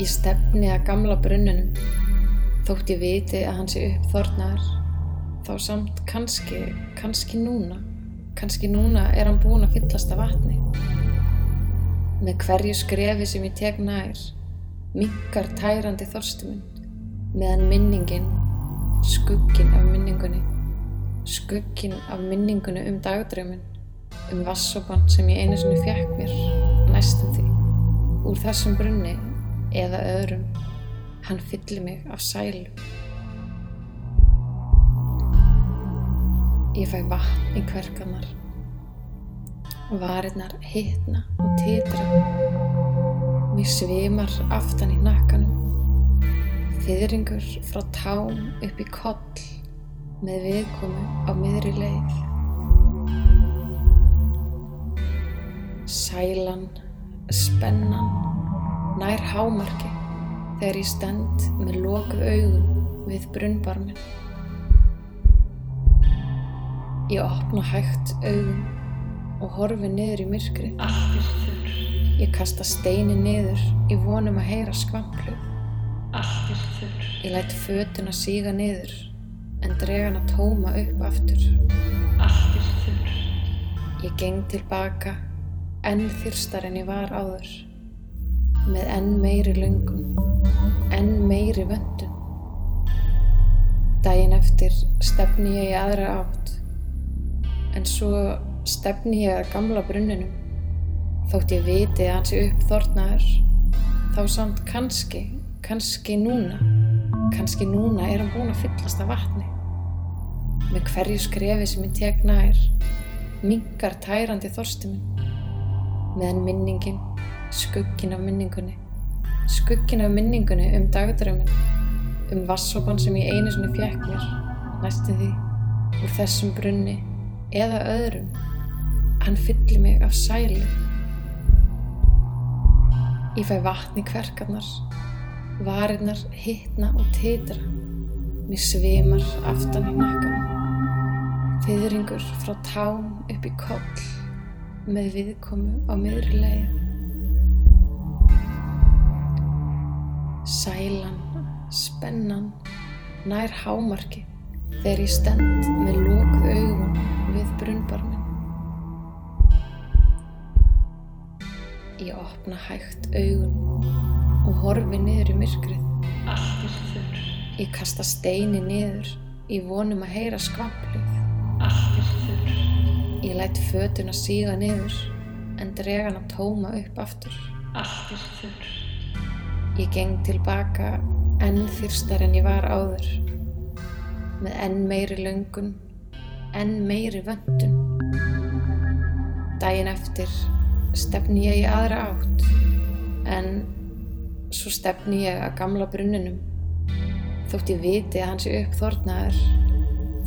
Ég stefni að gamla brunnunum, þótt ég viti að hann sé uppþornaður, þá samt kannski, kannski núna, kannski núna er hann búinn að fyllast af vatni. Með hverju skrefi sem ég tek nær, minkar tærandi þorstuminn, meðan minningin, skuggin af minningunni, skuggin af minningunni um dagdrömmun, um vassopan sem ég einu sinni fjekk mér, næstum því, úr þessum brunni eða öðrum, hann fyllir mig af sælu. Ég fæ vatn í kverkanar, varirnar hitna og titra, mér svimar aftan í nakkanum, þyðringur frá tám upp í koll með viðkomu á miðri leið. Sælan, spennan, nær hámarki þegar ég stend með lokuð augun við brunnbarmin. Ég opna hægt augun og horfi niður í myrkrið. Allt er þurr, Ég kasta steini niður í vonum að heyra skvampluð. allt er þurr, Ég læt fötuna síga niður en dreg hana tóma upp aftur. allt er þurr, Ég geng tilbaka enn þyrstar en ég var áður. Með enn meiri löngum, enn meiri vöndum. Daginn eftir stefni ég í aðra átt. En svo stefni ég að gamla brunninum. Þótt ég viti að hann sé uppþornaður, þá samt kannski, kannski núna, kannski núna er hann búinn að fyllast af vatni. Með hverju skrefi sem ég tek nær, minkar tærandi þorsti minn, meðan minningin, skuggin af minningunni, skuggin af minningunni um dagdrömmin, um vassopan sem ég einu sinni fjekk mér, næstu því, úr þessum brunni. Eða öðrum, hann fyllir mig af sælu. Ég fæ vatn í kverkarnar, varirnar hitna og titra, mér svimar aftan í nakkanum, Þyðringur frá tám upp í koll með viðkomu á miðri leið. Sælan, spennan, nær hámarki þegar ég stend með lokuð augun við brunnbarmin. Ég opna hægt augun og horfi niður í myrkrið. allt er þurr, Ég kasta steini niður í vonum að heyra skvamplið. allt er þurr, Ég læt fötuna síga niður en dreg hana tóma upp aftur. allt er þurr, Ég geng tilbaka enn þyrstar en ég var áður. Með enn meiri löngun, enn meiri vöndun. Daginn eftir stefni ég í aðra átt en svo stefni ég að gamla brunninum. Þótt ég viti að hann sé uppþornaður,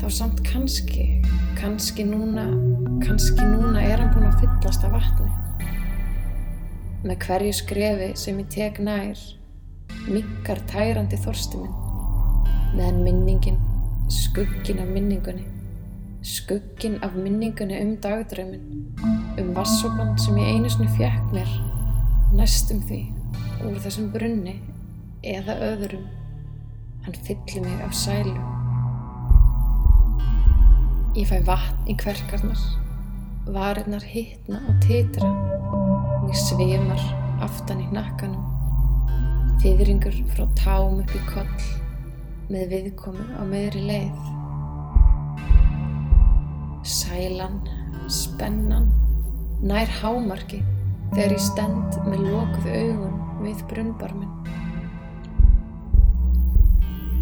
þá samt kannski, kannski núna, kannski núna er hann búinn að fyllast af vatni. Með hverju skrefi sem ég tek nær, minkar tærandi þorsti minn, meðan minningin, skuggin af minningunni, skuggin af minningunni um dagdraumin, um vassopan sem ég einu sinni fjekk mér, næstum því, úr þessum brunni eða öðrum, hann fyllir mig af sælu. Ég fæ vatn í kverkarnar, varirnar hitna og titra, Mér svimar aftan í nakkanum, þyðringur frá tám upp í koll með viðkomu á meðri leið. Sælan, spennan, nær hámarki þegar ég stend með lokuð augun við brunnbarmin.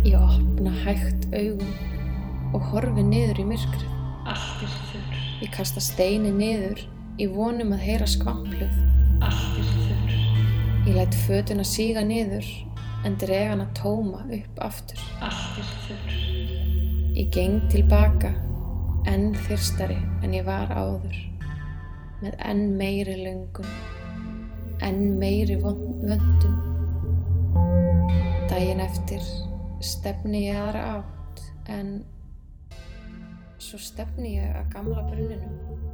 Ég opna hægt augun og horfi niður í myrkrið. allt er þurr, Ég kasta steini niður í vonum að heyra skvampluð. allt er þurr, Ég læt fötuna síga niður en dreg hana tóma upp aftur. allt er þurr, Ég geng tilbaka enn þyrstari en ég var áður með enn meiri löngun, enn meiri vöndum. Daginn eftir stefni ég aðra átt en svo stefni ég að gamla brunninum.